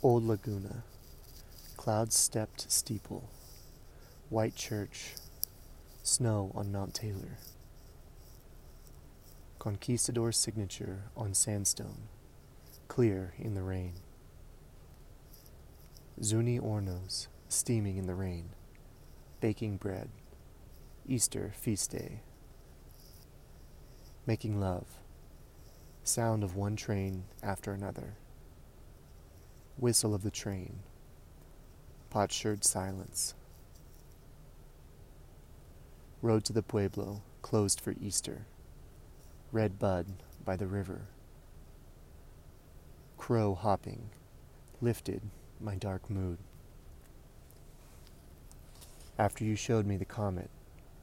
Old Laguna, cloud stepped steeple, white church, snow on Mount Taylor. Conquistador signature on sandstone, clear in the rain. Zuni Hornos steaming in the rain, baking bread, Easter feast day. Making love, sound of one train after another whistle of the train, potsherd silence. Road to the Pueblo, closed for Easter. Red bud by the river. Crow hopping, lifted my dark mood. After you showed me the comet,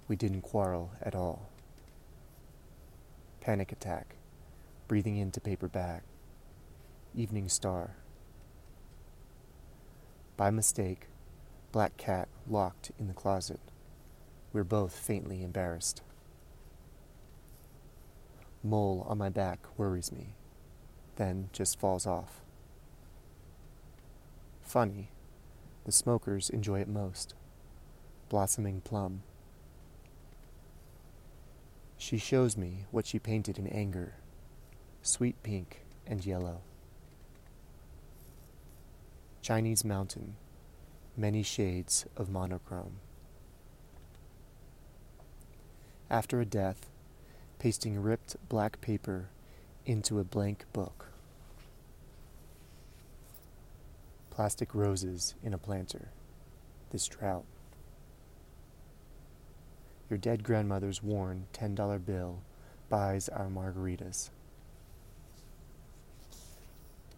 we didn't quarrel at all. Panic attack, breathing into paper bag. Evening star. By mistake, black cat locked in the closet. We're both faintly embarrassed. Mole on my back worries me, then just falls off. Funny, the smokers enjoy it most. Blossoming plum. She shows me what she painted in anger sweet pink and yellow. Chinese mountain, many shades of monochrome. After a death, pasting ripped black paper into a blank book. Plastic roses in a planter. This drought. Your dead grandmother's worn $10 bill buys our margaritas.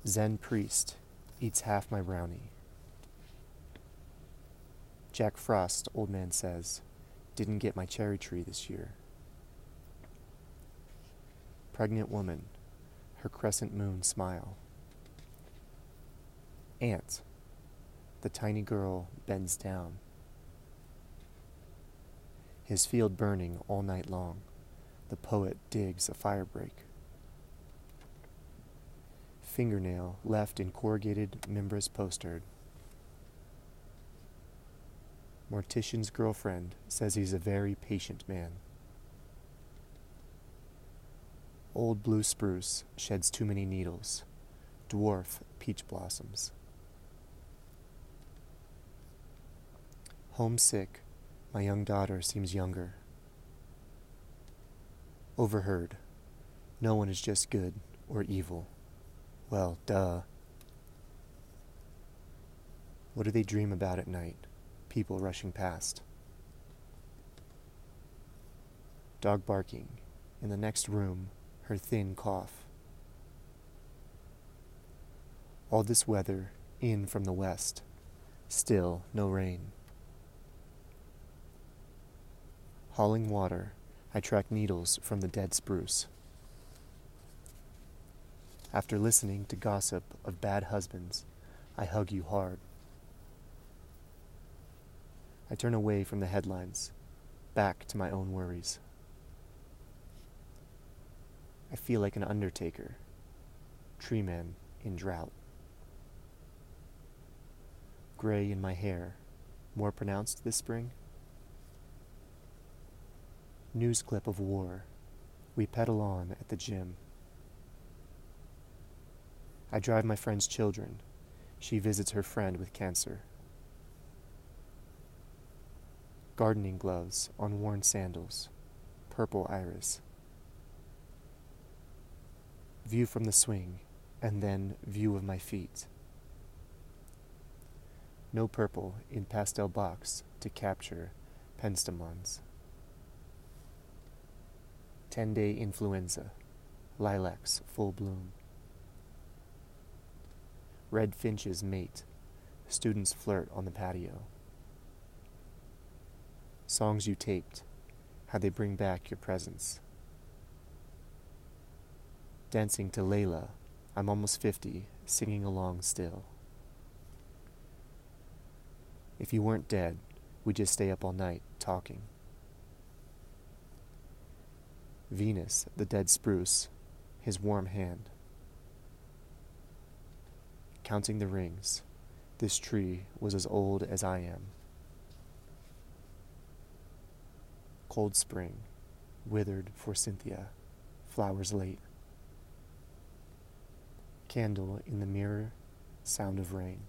Zen priest eats half my brownie. Jack Frost, old man says, didn't get my cherry tree this year. Pregnant woman, her crescent moon smile. Ant, the tiny girl bends down. His field burning all night long, the poet digs a firebreak fingernail left in corrugated membranous potsherd. Mortician's girlfriend says he's a very patient man. Old blue spruce sheds too many needles. Dwarf peach blossoms. Homesick, my young daughter seems younger. Overheard. No one is just good or evil. Well, duh. What do they dream about at night? People rushing past. Dog barking. In the next room, her thin cough. All this weather in from the west. Still no rain. Hauling water, I track needles from the dead spruce. After listening to gossip of bad husbands, I hug you hard. I turn away from the headlines, back to my own worries. I feel like an undertaker, tree man in drought. Gray in my hair, more pronounced this spring. News clip of war. We pedal on at the gym. I drive my friend's children. She visits her friend with cancer. Gardening gloves on worn sandals. Purple iris. View from the swing, and then view of my feet. No purple in pastel box to capture penstemons. 10 day influenza, lilacs full bloom. Red finches mate. Students flirt on the patio. Songs you taped, how they bring back your presence. Dancing to Layla, I'm almost 50, singing along still. If you weren't dead, we'd just stay up all night talking. Venus, the dead spruce, his warm hand. Counting the rings. This tree was as old as I am. Cold spring, withered forsythia, flowers late. Candle in the mirror, sound of rain.